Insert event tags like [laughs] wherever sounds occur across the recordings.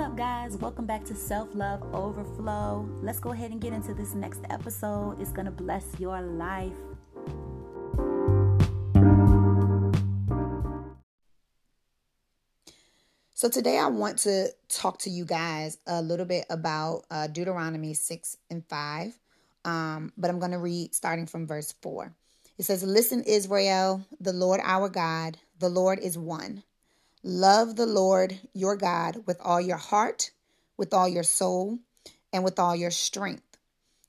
up, guys? Welcome back to Self Love Overflow. Let's go ahead and get into this next episode. It's going to bless your life. So, today I want to talk to you guys a little bit about uh, Deuteronomy 6 and 5. Um, but I'm going to read starting from verse 4. It says, Listen, Israel, the Lord our God, the Lord is one. Love the Lord your God with all your heart, with all your soul, and with all your strength.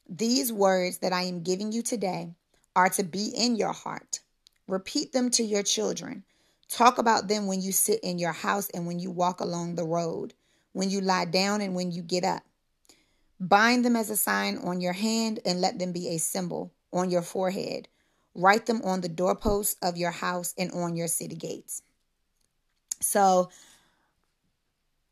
These words that I am giving you today are to be in your heart. Repeat them to your children. Talk about them when you sit in your house and when you walk along the road, when you lie down and when you get up. Bind them as a sign on your hand and let them be a symbol on your forehead. Write them on the doorposts of your house and on your city gates. So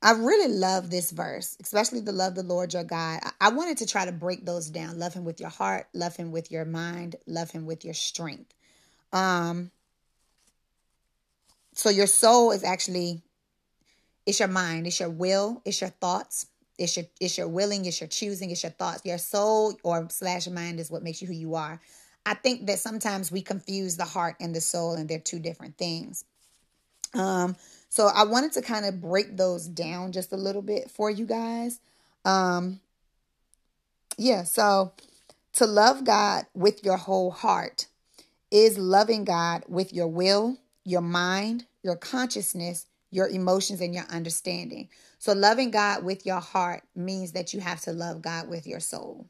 I really love this verse, especially the love the Lord your God. I wanted to try to break those down. Love him with your heart, love him with your mind, love him with your strength. Um so your soul is actually it's your mind, it's your will, it's your thoughts, it's your it's your willing, it's your choosing, it's your thoughts. Your soul or slash mind is what makes you who you are. I think that sometimes we confuse the heart and the soul and they're two different things. Um so I wanted to kind of break those down just a little bit for you guys. Um yeah, so to love God with your whole heart is loving God with your will, your mind, your consciousness, your emotions, and your understanding. So, loving God with your heart means that you have to love God with your soul,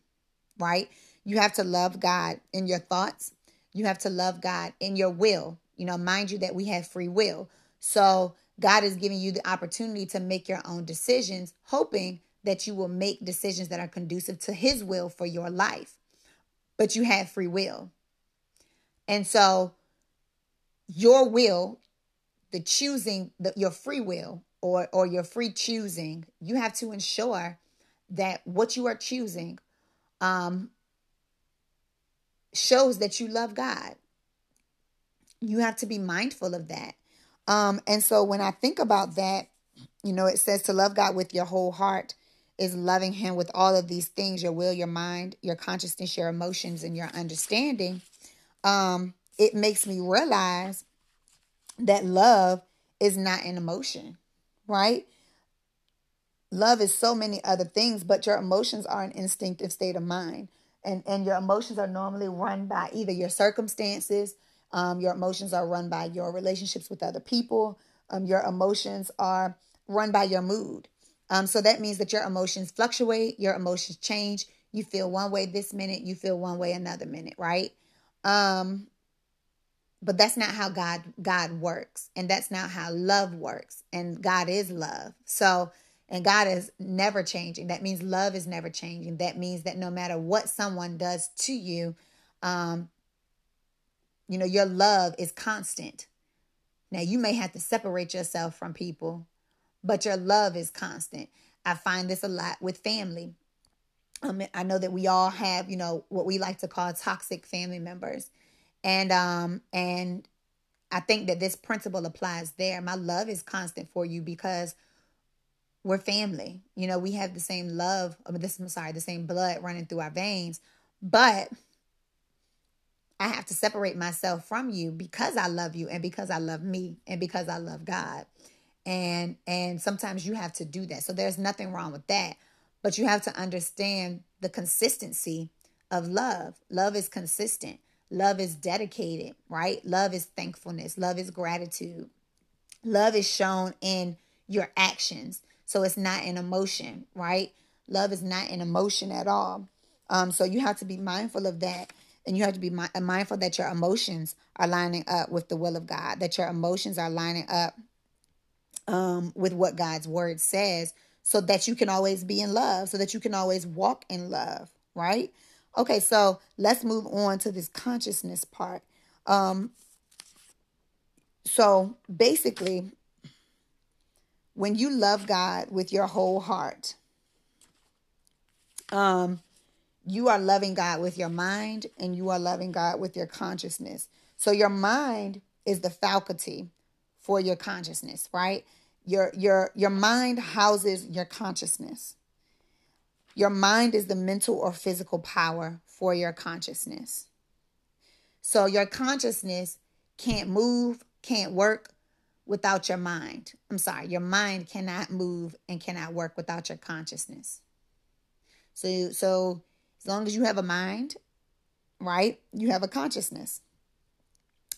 right? You have to love God in your thoughts. You have to love God in your will. You know, mind you that we have free will. So, God is giving you the opportunity to make your own decisions, hoping that you will make decisions that are conducive to His will for your life. But you have free will. And so, your will, the choosing, the, your free will, or, or your free choosing, you have to ensure that what you are choosing um, shows that you love God. You have to be mindful of that. Um, and so when I think about that, you know, it says to love God with your whole heart is loving Him with all of these things your will, your mind, your consciousness, your emotions, and your understanding. Um, it makes me realize that love is not an emotion, right? Love is so many other things, but your emotions are an instinctive state of mind. And, and your emotions are normally run by either your circumstances, um, your emotions are run by your relationships with other people. Um, your emotions are run by your mood. Um, so that means that your emotions fluctuate, your emotions change. You feel one way this minute, you feel one way another minute, right? Um, but that's not how God God works, and that's not how love works. And God is love. So, and God is never changing. That means love is never changing. That means that no matter what someone does to you, um, you know, your love is constant. Now, you may have to separate yourself from people, but your love is constant. I find this a lot with family. Um, I know that we all have, you know, what we like to call toxic family members. And um and I think that this principle applies there. My love is constant for you because we're family. You know, we have the same love, I mean, this I'm sorry, the same blood running through our veins. But I have to separate myself from you because I love you and because I love me and because I love God. And and sometimes you have to do that. So there's nothing wrong with that. But you have to understand the consistency of love. Love is consistent. Love is dedicated, right? Love is thankfulness. Love is gratitude. Love is shown in your actions. So it's not an emotion, right? Love is not an emotion at all. Um, so you have to be mindful of that. And you have to be mi- mindful that your emotions are lining up with the will of God, that your emotions are lining up um, with what God's word says, so that you can always be in love, so that you can always walk in love, right? Okay, so let's move on to this consciousness part. Um, so basically, when you love God with your whole heart, um, you are loving God with your mind and you are loving God with your consciousness. So your mind is the faculty for your consciousness, right? Your your your mind houses your consciousness. Your mind is the mental or physical power for your consciousness. So your consciousness can't move, can't work without your mind. I'm sorry, your mind cannot move and cannot work without your consciousness. So so as long as you have a mind, right? You have a consciousness.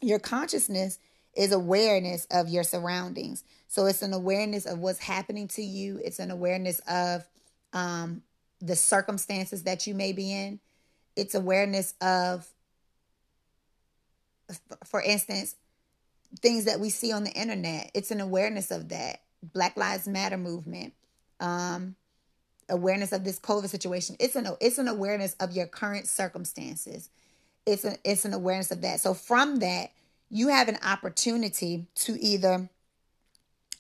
Your consciousness is awareness of your surroundings. So it's an awareness of what's happening to you. It's an awareness of um, the circumstances that you may be in. It's awareness of, for instance, things that we see on the internet. It's an awareness of that. Black Lives Matter movement, um, awareness of this COVID situation. It's an it's an awareness of your current circumstances. It's an it's an awareness of that. So from that, you have an opportunity to either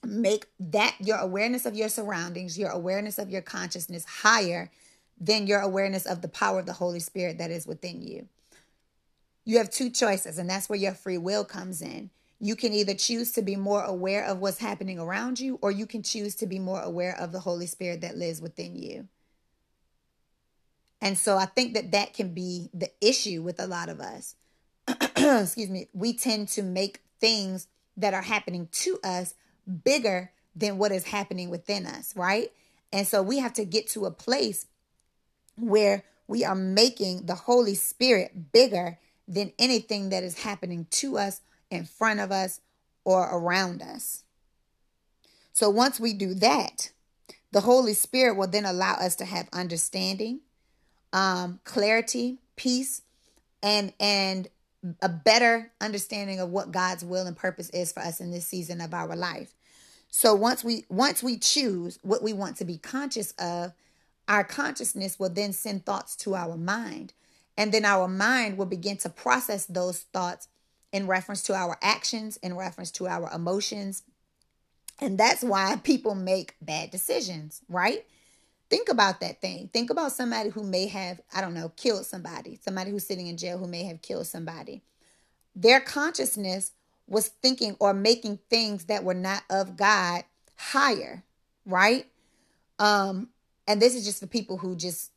make that your awareness of your surroundings, your awareness of your consciousness higher than your awareness of the power of the Holy Spirit that is within you. You have two choices, and that's where your free will comes in. You can either choose to be more aware of what's happening around you, or you can choose to be more aware of the Holy Spirit that lives within you. And so I think that that can be the issue with a lot of us. [clears throat] excuse me, we tend to make things that are happening to us bigger than what is happening within us, right? And so we have to get to a place where we are making the Holy Spirit bigger than anything that is happening to us, in front of us, or around us. So once we do that, the Holy Spirit will then allow us to have understanding, um, clarity, peace, and and a better understanding of what God's will and purpose is for us in this season of our life. So once we once we choose what we want to be conscious of, our consciousness will then send thoughts to our mind. And then our mind will begin to process those thoughts in reference to our actions, in reference to our emotions. And that's why people make bad decisions, right? Think about that thing. Think about somebody who may have, I don't know, killed somebody, somebody who's sitting in jail who may have killed somebody. Their consciousness was thinking or making things that were not of God higher, right? Um, and this is just for people who just,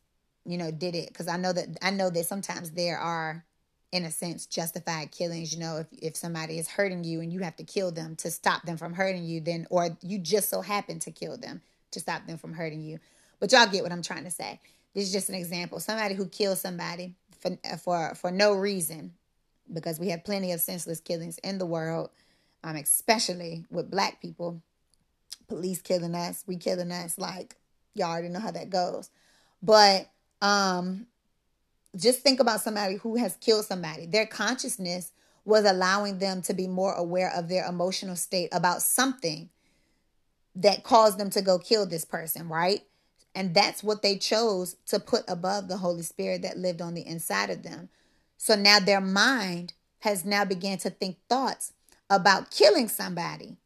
you know, did it. Because I know that I know that sometimes there are, in a sense, justified killings. You know, if if somebody is hurting you and you have to kill them to stop them from hurting you, then or you just so happen to kill them to stop them from hurting you but y'all get what I'm trying to say. This is just an example. Somebody who kills somebody for for for no reason, because we have plenty of senseless killings in the world, um, especially with black people. Police killing us, we killing us. Like y'all already know how that goes. But um, just think about somebody who has killed somebody. Their consciousness was allowing them to be more aware of their emotional state about something that caused them to go kill this person, right? And that's what they chose to put above the Holy Spirit that lived on the inside of them. So now their mind has now began to think thoughts about killing somebody.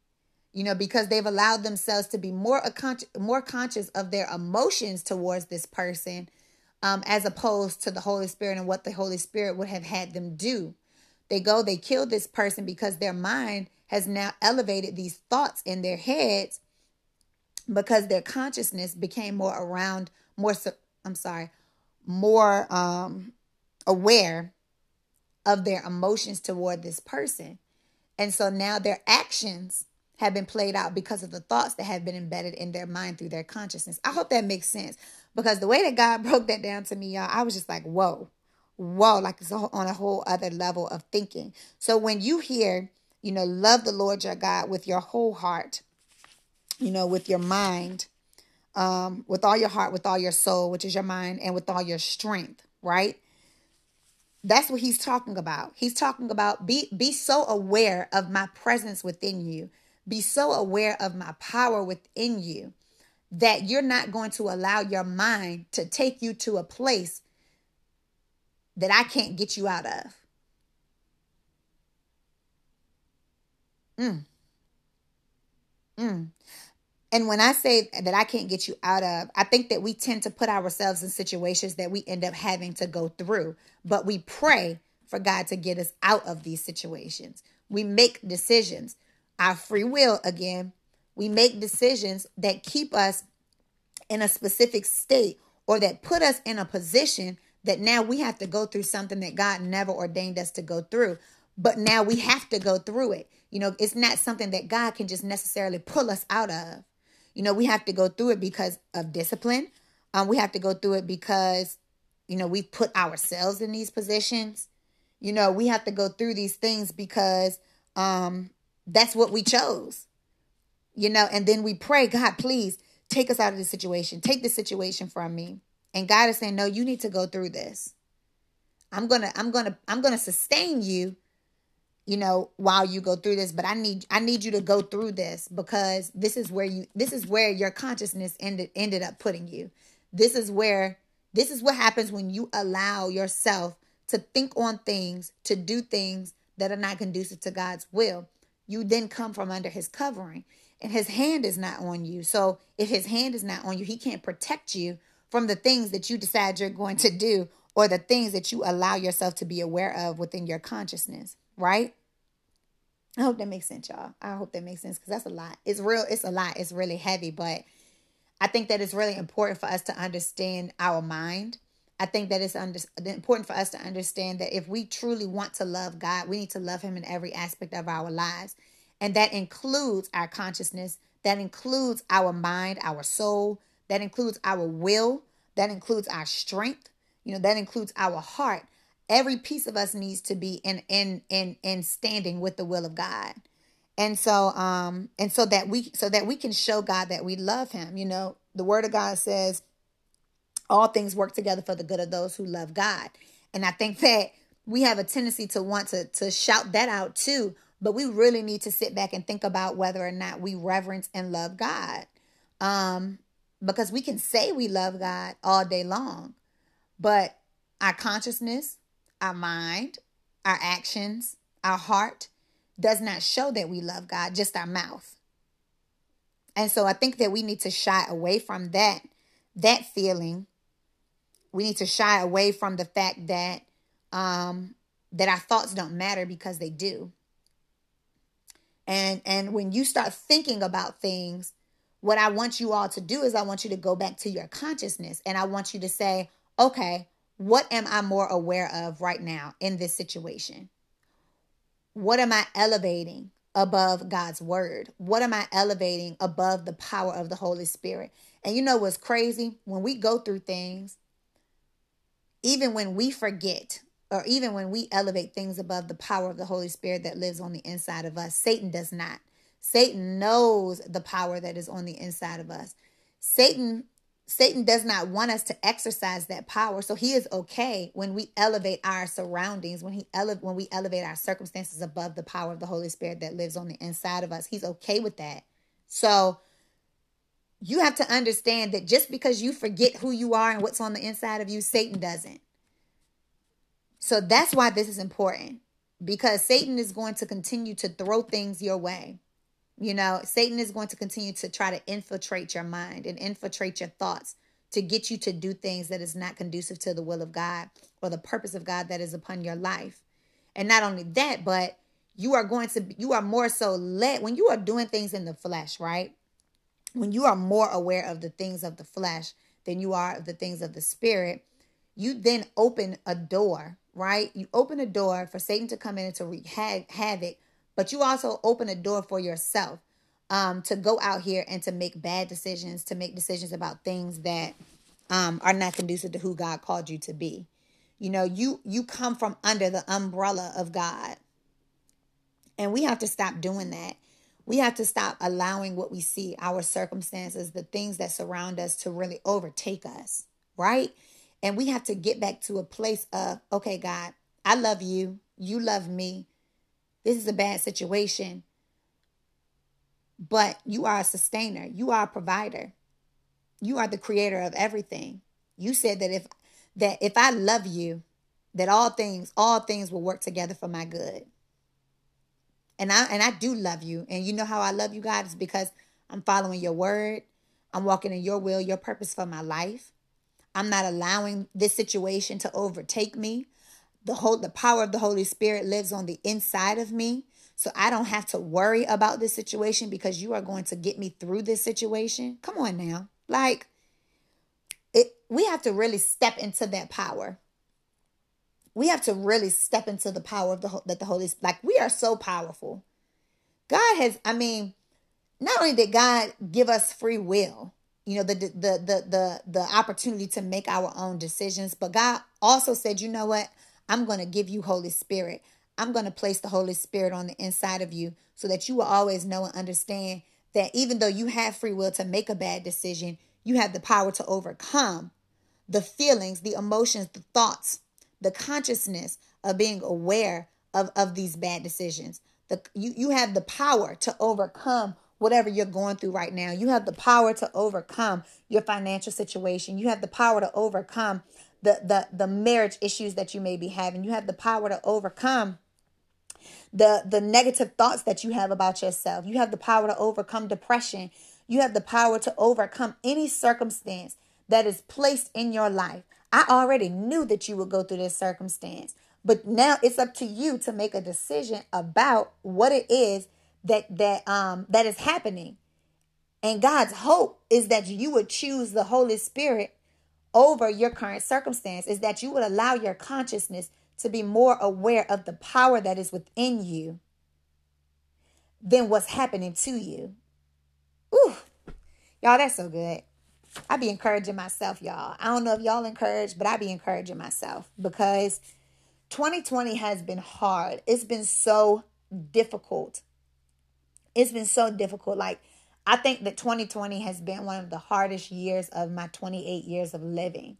You know, because they've allowed themselves to be more a more conscious of their emotions towards this person, um, as opposed to the Holy Spirit and what the Holy Spirit would have had them do. They go, they kill this person because their mind has now elevated these thoughts in their heads because their consciousness became more around more I'm sorry, more um aware of their emotions toward this person. And so now their actions have been played out because of the thoughts that have been embedded in their mind through their consciousness. I hope that makes sense because the way that God [laughs] broke that down to me, y'all, I was just like, whoa, whoa, like it's on a whole other level of thinking. So when you hear, you know, love the Lord your God with your whole heart, you know, with your mind, um, with all your heart, with all your soul, which is your mind, and with all your strength, right? That's what he's talking about. He's talking about be be so aware of my presence within you. Be so aware of my power within you that you're not going to allow your mind to take you to a place that I can't get you out of. Mm. Mm. And when I say that I can't get you out of, I think that we tend to put ourselves in situations that we end up having to go through, but we pray for God to get us out of these situations. We make decisions. Our free will, again, we make decisions that keep us in a specific state or that put us in a position that now we have to go through something that God never ordained us to go through. But now we have to go through it. You know, it's not something that God can just necessarily pull us out of. You know, we have to go through it because of discipline. Um, we have to go through it because, you know, we've put ourselves in these positions. You know, we have to go through these things because um, that's what we chose. You know, and then we pray, God, please take us out of this situation. Take this situation from me. And God is saying, "No, you need to go through this. I'm to I'm to I'm to sustain you you know while you go through this but i need i need you to go through this because this is where you this is where your consciousness ended ended up putting you this is where this is what happens when you allow yourself to think on things to do things that are not conducive to god's will you then come from under his covering and his hand is not on you so if his hand is not on you he can't protect you from the things that you decide you're going to do or the things that you allow yourself to be aware of within your consciousness right? I hope that makes sense, y'all. I hope that makes sense because that's a lot. It's real, it's a lot. It's really heavy, but I think that it's really important for us to understand our mind. I think that it's under, important for us to understand that if we truly want to love God, we need to love Him in every aspect of our lives. And that includes our consciousness, that includes our mind, our soul, that includes our will, that includes our strength, you know, that includes our heart every piece of us needs to be in in in in standing with the will of God. And so um and so that we so that we can show God that we love him. You know, the word of God says all things work together for the good of those who love God. And I think that we have a tendency to want to to shout that out too, but we really need to sit back and think about whether or not we reverence and love God. Um because we can say we love God all day long, but our consciousness, our mind, our actions, our heart does not show that we love God, just our mouth. And so I think that we need to shy away from that that feeling. We need to shy away from the fact that um that our thoughts don't matter because they do. And and when you start thinking about things, what I want you all to do is I want you to go back to your consciousness and I want you to say, okay, what am I more aware of right now in this situation? What am I elevating above God's word? What am I elevating above the power of the Holy Spirit? And you know what's crazy? When we go through things, even when we forget, or even when we elevate things above the power of the Holy Spirit that lives on the inside of us, Satan does not. Satan knows the power that is on the inside of us. Satan Satan does not want us to exercise that power. So he is okay when we elevate our surroundings, when he ele- when we elevate our circumstances above the power of the Holy Spirit that lives on the inside of us. He's okay with that. So you have to understand that just because you forget who you are and what's on the inside of you, Satan doesn't. So that's why this is important because Satan is going to continue to throw things your way. You know, Satan is going to continue to try to infiltrate your mind and infiltrate your thoughts to get you to do things that is not conducive to the will of God or the purpose of God that is upon your life. And not only that, but you are going to you are more so led when you are doing things in the flesh, right? When you are more aware of the things of the flesh than you are of the things of the spirit, you then open a door, right? You open a door for Satan to come in and to wreak havoc but you also open a door for yourself um, to go out here and to make bad decisions, to make decisions about things that um, are not conducive to who God called you to be. You know, you you come from under the umbrella of God. And we have to stop doing that. We have to stop allowing what we see, our circumstances, the things that surround us to really overtake us, right? And we have to get back to a place of, okay, God, I love you. You love me. This is a bad situation. But you are a sustainer, you are a provider. You are the creator of everything. You said that if that if I love you, that all things all things will work together for my good. And I and I do love you. And you know how I love you, God, is because I'm following your word. I'm walking in your will, your purpose for my life. I'm not allowing this situation to overtake me the whole the power of the holy spirit lives on the inside of me so I don't have to worry about this situation because you are going to get me through this situation. Come on now. Like it we have to really step into that power. We have to really step into the power of the that the Holy Spirit. Like we are so powerful. God has I mean, not only did God give us free will, you know, the the the the the opportunity to make our own decisions, but God also said, "You know what? I'm going to give you Holy Spirit. I'm going to place the Holy Spirit on the inside of you so that you will always know and understand that even though you have free will to make a bad decision, you have the power to overcome the feelings, the emotions, the thoughts, the consciousness of being aware of, of these bad decisions. The, you, you have the power to overcome whatever you're going through right now. You have the power to overcome your financial situation. You have the power to overcome the, the, the marriage issues that you may be having. You have the power to overcome the the negative thoughts that you have about yourself. You have the power to overcome depression. You have the power to overcome any circumstance that is placed in your life. I already knew that you would go through this circumstance, but now it's up to you to make a decision about what it is that that um that is happening. And God's hope is that you would choose the Holy Spirit over your current circumstance is that you would allow your consciousness to be more aware of the power that is within you than what's happening to you. Ooh, y'all, that's so good. I be encouraging myself, y'all. I don't know if y'all encouraged, but I be encouraging myself because 2020 has been hard. It's been so difficult. It's been so difficult. Like, I think that 2020 has been one of the hardest years of my 28 years of living.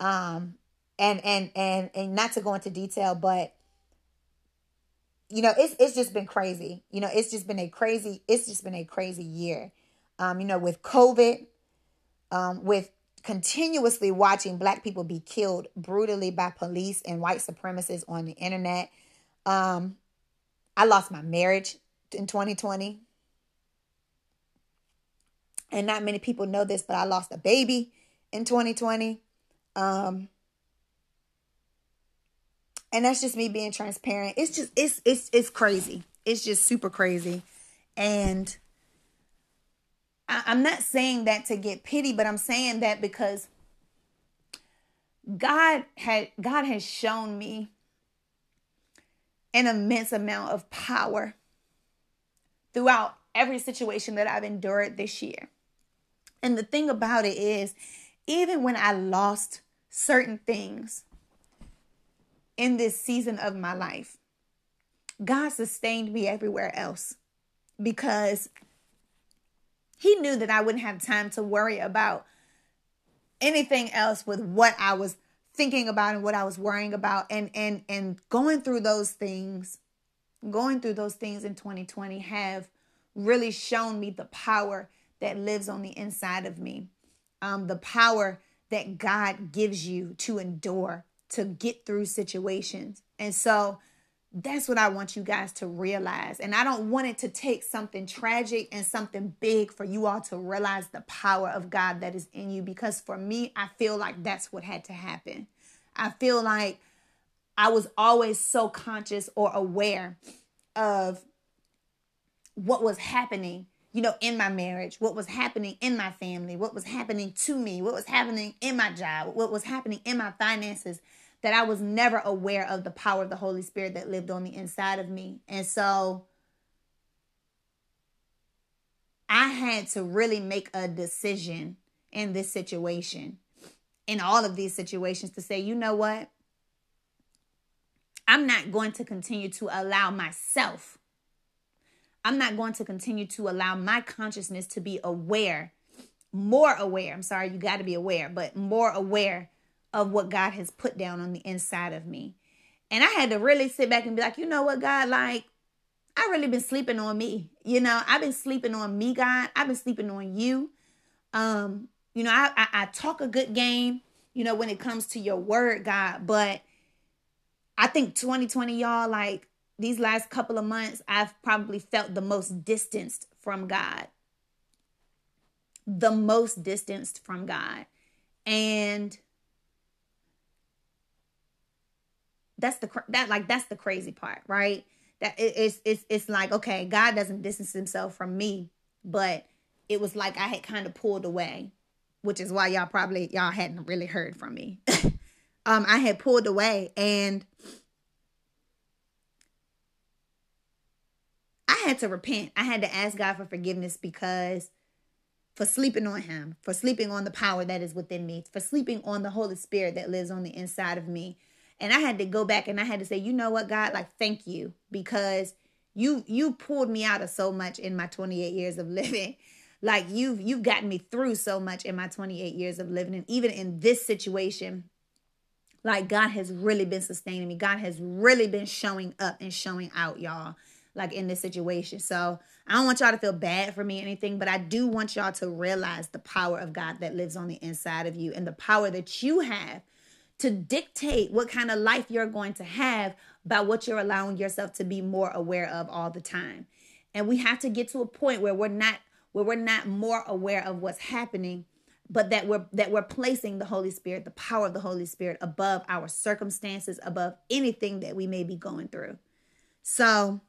Um, and and and and not to go into detail, but you know, it's it's just been crazy. You know, it's just been a crazy, it's just been a crazy year. Um, you know, with COVID, um, with continuously watching black people be killed brutally by police and white supremacists on the internet. Um, I lost my marriage in 2020. And not many people know this, but I lost a baby in 2020. Um, and that's just me being transparent it's just it's it's it's crazy it's just super crazy and I, i'm not saying that to get pity but i'm saying that because god had god has shown me an immense amount of power throughout every situation that i've endured this year and the thing about it is even when i lost certain things in this season of my life. God sustained me everywhere else because He knew that I wouldn't have time to worry about anything else with what I was thinking about and what I was worrying about and and and going through those things going through those things in 2020 have really shown me the power that lives on the inside of me um the power that God gives you to endure to get through situations. And so that's what I want you guys to realize. And I don't want it to take something tragic and something big for you all to realize the power of God that is in you. Because for me, I feel like that's what had to happen. I feel like I was always so conscious or aware of what was happening, you know, in my marriage, what was happening in my family, what was happening to me, what was happening in my job, what was happening in my finances that I was never aware of the power of the Holy Spirit that lived on the inside of me. And so I had to really make a decision in this situation, in all of these situations, to say, you know what? I'm not going to continue to allow myself, I'm not going to continue to allow my consciousness to be aware, more aware. I'm sorry, you got to be aware, but more aware of what God has put down on the inside of me. And I had to really sit back and be like, you know what, God, like, I really been sleeping on me. You know, I've been sleeping on me, God. I've been sleeping on you. Um, you know, I, I, I talk a good game, you know, when it comes to your word, God, but I think 2020, y'all, like these last couple of months, I've probably felt the most distanced from God. The most distanced from God. And that's the that like that's the crazy part, right? that it, it's it's it's like okay, God doesn't distance himself from me, but it was like I had kind of pulled away, which is why y'all probably y'all hadn't really heard from me. [laughs] um, I had pulled away and I had to repent. I had to ask God for forgiveness because for sleeping on him, for sleeping on the power that is within me, for sleeping on the Holy Spirit that lives on the inside of me. And I had to go back and I had to say, you know what, God, like thank you because you you pulled me out of so much in my 28 years of [laughs] living. Like you've you've gotten me through so much in my 28 years of living. And even in this situation, like God has really been sustaining me. God has really been showing up and showing out, y'all, like in this situation. So I don't want y'all to feel bad for me or anything, but I do want y'all to realize the power of God that lives on the inside of you and the power that you have to dictate what kind of life you're going to have by what you're allowing yourself to be more aware of all the time. And we have to get to a point where we're not where we're not more aware of what's happening, but that we're that we're placing the Holy Spirit, the power of the Holy Spirit above our circumstances, above anything that we may be going through. So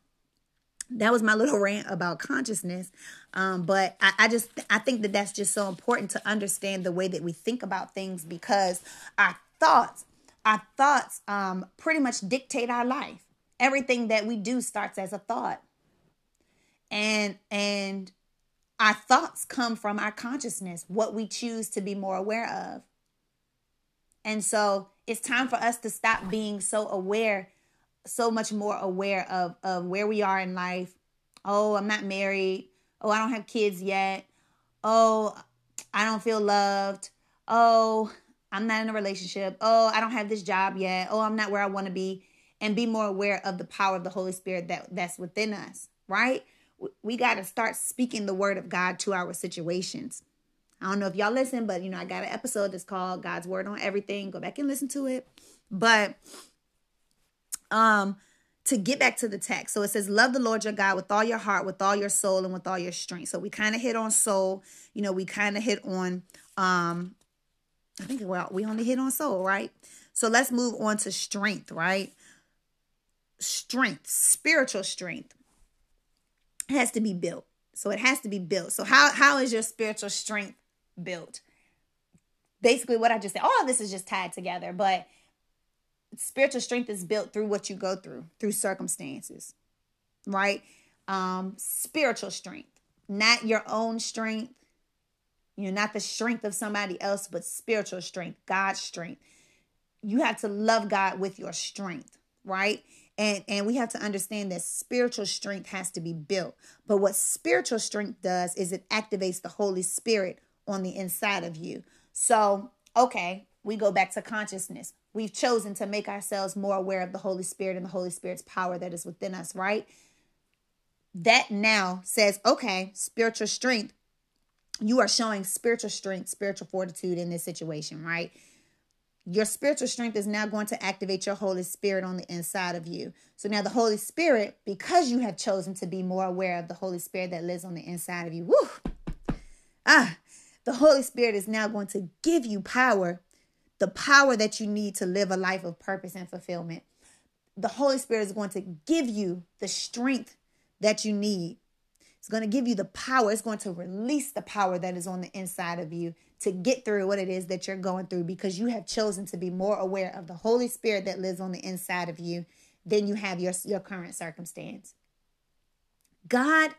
that was my little [laughs] rant about consciousness. Um, but I, I, just i think that that's just so important to understand the way that we think about things because our thoughts our thoughts um, pretty much dictate our life. Everything that we do starts as a thought. And and our thoughts come from our consciousness what we choose to be more aware of and so it's time for us to stop being so aware so much more aware of of where we are in life. Oh, I'm not married. Oh, I don't have kids yet. Oh, I don't feel loved. Oh, I'm not in a relationship. Oh, I don't have this job yet. Oh, I'm not where I want to be. And be more aware of the power of the Holy Spirit that that's within us, right? We got to start speaking the word of God to our situations. I don't know if y'all listen, but you know, I got an episode that's called God's Word on Everything. Go back and listen to it. But um to get back to the text. So it says, Love the Lord your God with all your heart, with all your soul, and with all your strength. So we kind of hit on soul. You know, we kind of hit on, um, I think, well, we only hit on soul, right? So let's move on to strength, right? Strength, spiritual strength has to be built. So it has to be built. So how how is your spiritual strength built? Basically, what I just said, all this is just tied together, but spiritual strength is built through what you go through, through circumstances, right? Um, spiritual strength, not your own strength, you know, not the strength of somebody else, but spiritual strength, God's strength. You have to love God with your strength, right? And and we have to understand that spiritual strength has to be built. But what spiritual strength does is it activates the Holy Spirit on the inside of you. So, okay, we go back to consciousness. We've chosen to make ourselves more aware of the Holy Spirit and the Holy Spirit's power that is within us, right? That now says, okay, spiritual strength. You are showing spiritual strength, spiritual fortitude in this situation, right? Your spiritual strength is now going to activate your Holy Spirit on the inside of you. So now the Holy Spirit, because you have chosen to be more aware of the Holy Spirit that lives on the inside of you, woo, ah, the Holy Spirit is now going to give you power the power that you need to live a life of purpose and fulfillment. The Holy Spirit is going to give you the strength that you need. It's going to give you the power. It's going to release the power that is on the inside of you to get through what it is that you're going through because you have chosen to be more aware of the Holy Spirit that lives on the inside of you than you have your, your current circumstance. God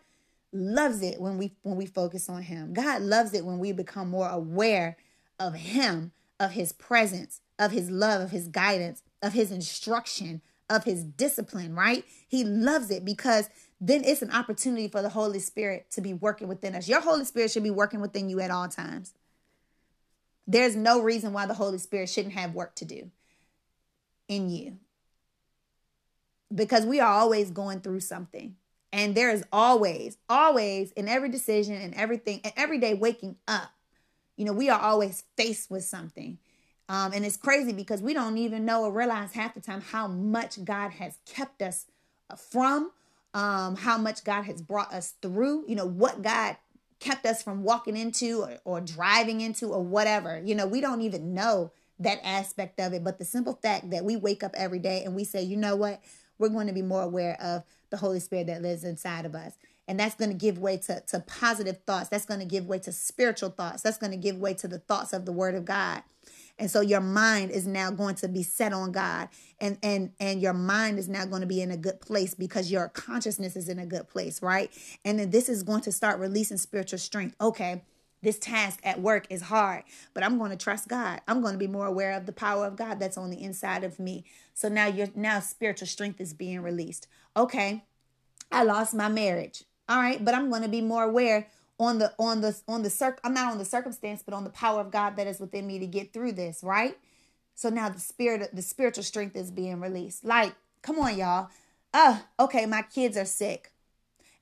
loves it when we when we focus on him. God loves it when we become more aware of him of his presence, of his love, of his guidance, of his instruction, of his discipline, right? He loves it because then it's an opportunity for the Holy Spirit to be working within us. Your Holy Spirit should be working within you at all times. There's no reason why the Holy Spirit shouldn't have work to do in you. Because we are always going through something. And there is always, always in every decision and everything, and every day waking up, you know, we are always faced with something. Um, and it's crazy because we don't even know or realize half the time how much God has kept us uh, from, um, how much God has brought us through, you know, what God kept us from walking into or, or driving into or whatever. You know, we don't even know that aspect of it. But the simple fact that we wake up every day and we say, you know what? we're going to be more aware of the Holy Spirit that lives inside of us. And that's going to give way to, to positive thoughts. That's going to give way to spiritual thoughts. That's going to give way to the thoughts of the Word of God. And so your mind is now going to be set on God and and and your mind is now going to be in a good place because your consciousness is in a good place, right? And then this is going to start releasing spiritual strength. Okay, this task at work is hard, but I'm going to trust God. I'm going to be more aware of the power of God that's on the inside of me. So now your now spiritual strength is being released. Okay. I lost my marriage. All right, but I'm going to be more aware on the on the on the circ I'm not on the circumstance, but on the power of God that is within me to get through this, right? So now the spirit the spiritual strength is being released. Like, come on, y'all. Uh, okay, my kids are sick.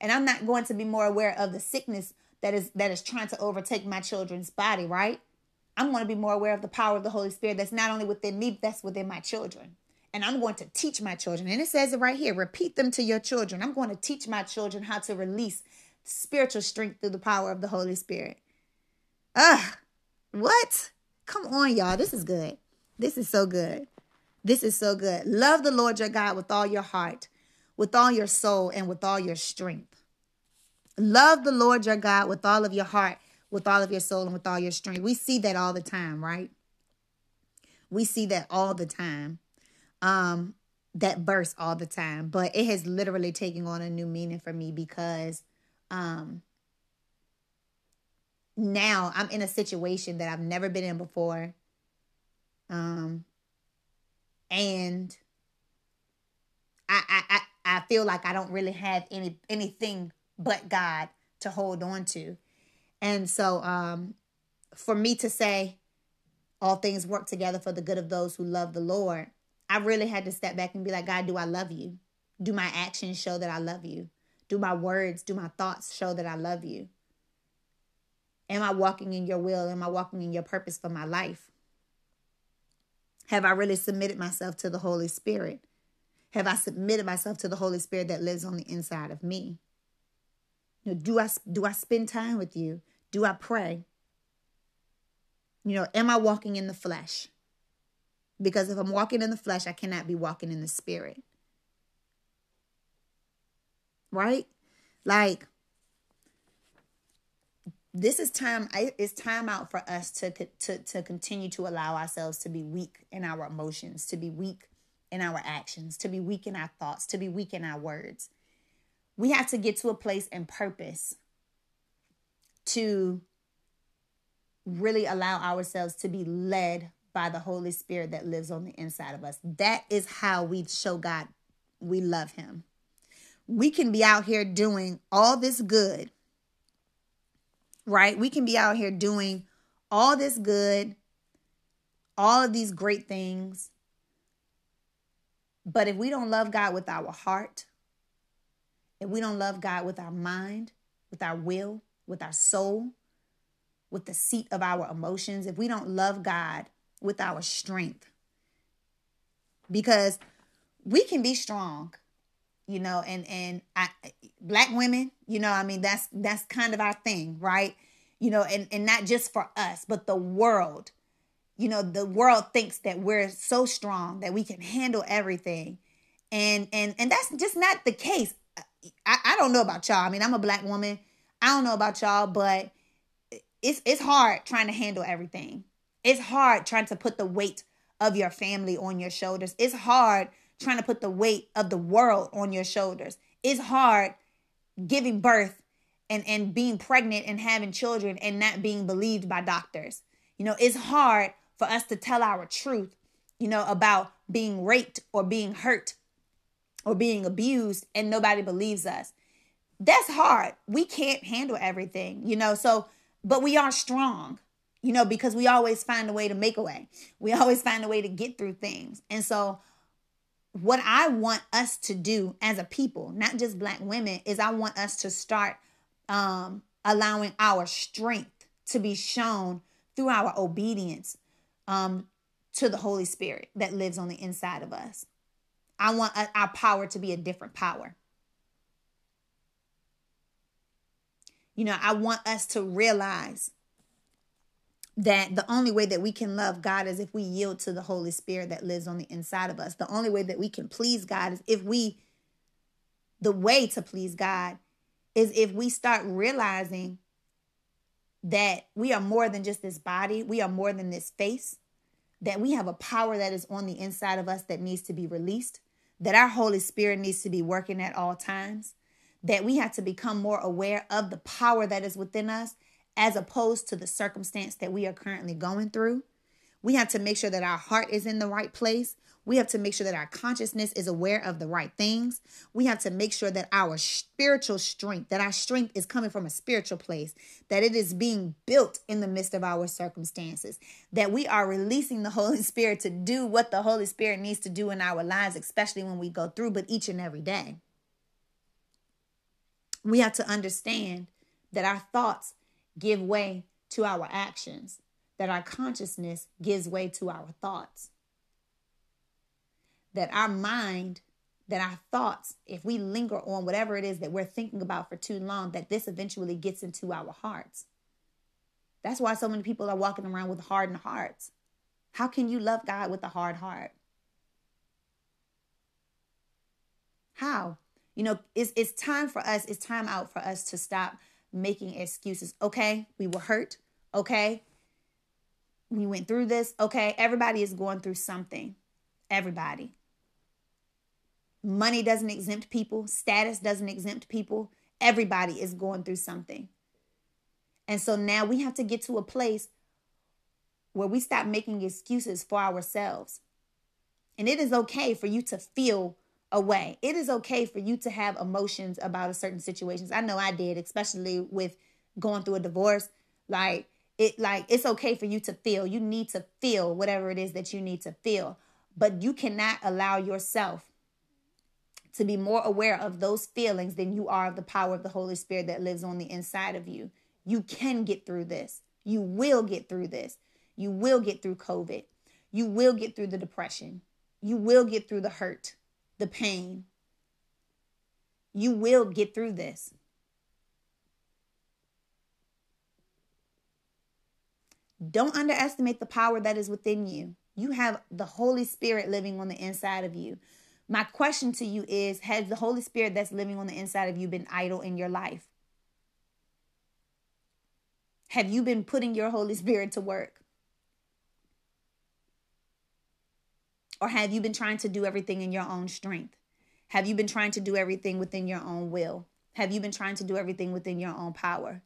And I'm not going to be more aware of the sickness that is that is trying to overtake my children's body, right? I'm going to be more aware of the power of the Holy Spirit that's not only within me, that's within my children. And I'm going to teach my children. And it says it right here repeat them to your children. I'm going to teach my children how to release spiritual strength through the power of the Holy Spirit. Ugh, what? Come on, y'all. This is good. This is so good. This is so good. Love the Lord your God with all your heart, with all your soul, and with all your strength. Love the Lord your God with all of your heart, with all of your soul, and with all your strength. We see that all the time, right? We see that all the time. Um, that verse all the time, but it has literally taken on a new meaning for me because um now I'm in a situation that I've never been in before. Um and I I I, feel like I don't really have any anything but God to hold on to. And so um for me to say all things work together for the good of those who love the Lord, I really had to step back and be like, God, do I love you? Do my actions show that I love you? Do my words, do my thoughts show that I love you? Am I walking in your will? Am I walking in your purpose for my life? Have I really submitted myself to the Holy Spirit? Have I submitted myself to the Holy Spirit that lives on the inside of me? You know, do I do I spend time with you? Do I pray? You know, am I walking in the flesh? Because if I'm walking in the flesh, I cannot be walking in the spirit right? Like this is time it's time out for us to to to continue to allow ourselves to be weak in our emotions, to be weak in our actions, to be weak in our thoughts, to be weak in our words. We have to get to a place and purpose to really allow ourselves to be led by the Holy Spirit that lives on the inside of us. That is how we show God we love him we can be out here doing all this good, right? We can be out here doing all this good, all of these great things. But if we don't love God with our heart, if we don't love God with our mind, with our will, with our soul, with the seat of our emotions, if we don't love God with our strength, because we can be strong you know, and and I, black women, you know, I mean that's that's kind of our thing, right? You know, and and not just for us, but the world. You know, the world thinks that we're so strong that we can handle everything. And and and that's just not the case. I, I don't know about y'all. I mean, I'm a black woman. I don't know about y'all, but it's it's hard trying to handle everything. It's hard trying to put the weight of your family on your shoulders. It's hard trying to put the weight of the world on your shoulders. It's hard giving birth and, and being pregnant and having children and not being believed by doctors. You know, it's hard for us to tell our truth, you know, about being raped or being hurt or being abused and nobody believes us. That's hard. We can't handle everything, you know, so, but we are strong, you know, because we always find a way to make a way. We always find a way to get through things. And so what I want us to do as a people, not just black women, is I want us to start um, allowing our strength to be shown through our obedience um, to the Holy Spirit that lives on the inside of us. I want our power to be a different power. You know, I want us to realize that the only way that we can love God is if we yield to the Holy Spirit that lives on the inside of us. The only way that we can please God is if we, the way to please God is if we start realizing that we are more than just this body, we are more than this face, that we have a power that is on the inside of us that needs to be released, that our Holy Spirit needs to be working at all times, that we have to become more aware of the power that is within us as opposed to the circumstance that we are currently going through. We have to make sure that our heart is in the right place. We have to make sure that our consciousness is aware of the right things. We have to make sure that our spiritual strength, that our strength is coming from a spiritual place, that it is being built in the midst of our circumstances, that we are releasing the [laughs] Holy Spirit to do what the Holy Spirit needs to do in our lives, especially when we go through, but each and every day. We have to understand that our thoughts give way to our actions, that our consciousness gives way to our thoughts. That our mind, that our thoughts, if we linger on whatever it is that we're thinking about for too long, that this eventually gets into our hearts. That's why so many people are walking around with hardened hearts. How can you love God with a hard heart? How? You know, it's it's time for us, it's time out for us to stop making excuses. Okay, we were hurt. Okay, we went through this. Okay, everybody is going through something. Everybody. Money doesn't exempt people, status doesn't exempt people. Everybody is going through something. And so now we have to get to a place where we stop making excuses for ourselves. And it is okay for you to feel away. It is okay for you to have emotions about a certain situations. I know I did, especially with going through a divorce. Like it like it's okay for you to feel. You need to feel whatever it is that you need to feel. But you cannot allow yourself to be more aware of those feelings than you are of the power of the Holy Spirit that lives on the inside of you. You can get through this. You will get through this. You will get through COVID. You will get through the depression. You will get through the hurt the pain. You will get through this. Don't underestimate the power that is within you. You have the Holy Spirit living on the inside of you. My question to you is Has the Holy Spirit that's living on the inside of you been idle in your life? Have you been putting your Holy Spirit to work? Or have you been trying to do everything in your own strength? Have you been trying to do everything within your own will? Have you been trying to do everything within your own power?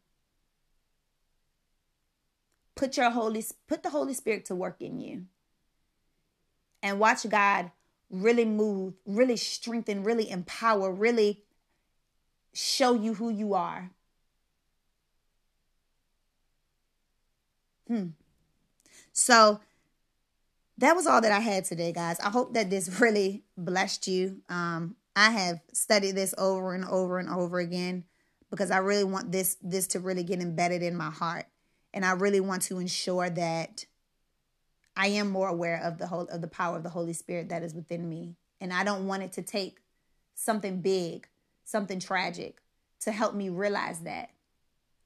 Put your holy put the Holy Spirit to work in you. And watch God really move, really strengthen, really empower, really show you who you are. Hmm. So that was all that I had today, guys. I hope that this [laughs] really blessed you. Um, I have studied this over and over and over again because I really want this this to really get embedded in my heart, and I really want to ensure that I am more aware of the whole of the power of the Holy Spirit that is within me, and I don't want it to take something big, something tragic, to help me realize that.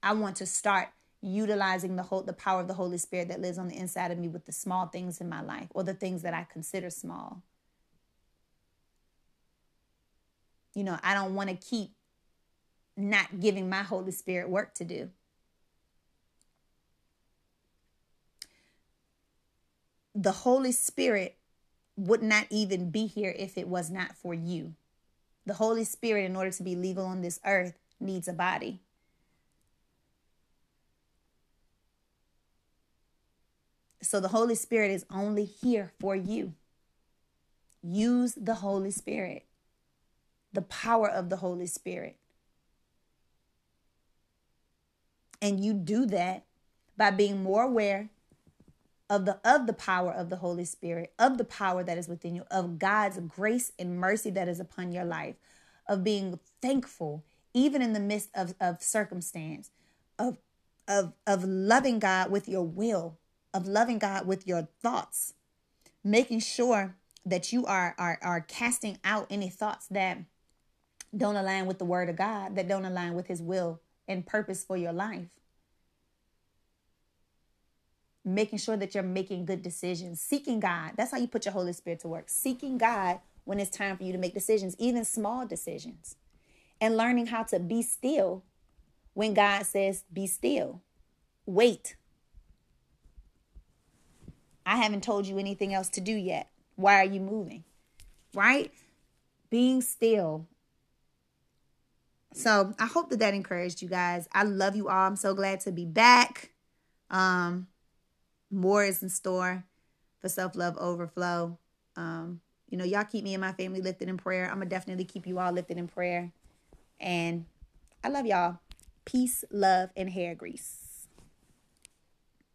I want to start utilizing the whole the power of the Holy Spirit that lives on the inside of me with the small things in my life or the things that I consider small. You know, I don't want to keep not giving my Holy Spirit work to do. The Holy Spirit would not even be here if it was not for you. The Holy Spirit, in order to be legal on this earth, needs a body. So the Holy Spirit is only here for you. Use the Holy Spirit, the power of the Holy Spirit. And you do that by being more aware of the of the power of the Holy Spirit, of the power that is within you, of God's grace and mercy that is upon your life, of being thankful even in the midst of, of circumstance, of of of loving God with your will, of loving God with your thoughts, making sure that you are, are, are casting out any thoughts that don't align with the word of God, that don't align with his will and purpose for your life. making sure that you're making good decisions, seeking God. That's how you put your Holy Spirit to work. Seeking God when it's time for you to make decisions, even small decisions. And learning how to be still when God says, be still. Wait. I haven't told you anything else to do yet. Why are you moving? Right? Being still. So I hope that that encouraged you guys. I love you all. I'm so glad to be back. Um, more is in store for self love overflow. Um, you know, y'all keep me and my family lifted in prayer. I'm gonna definitely keep you all lifted in prayer. And I love y'all. Peace, love, and hair grease.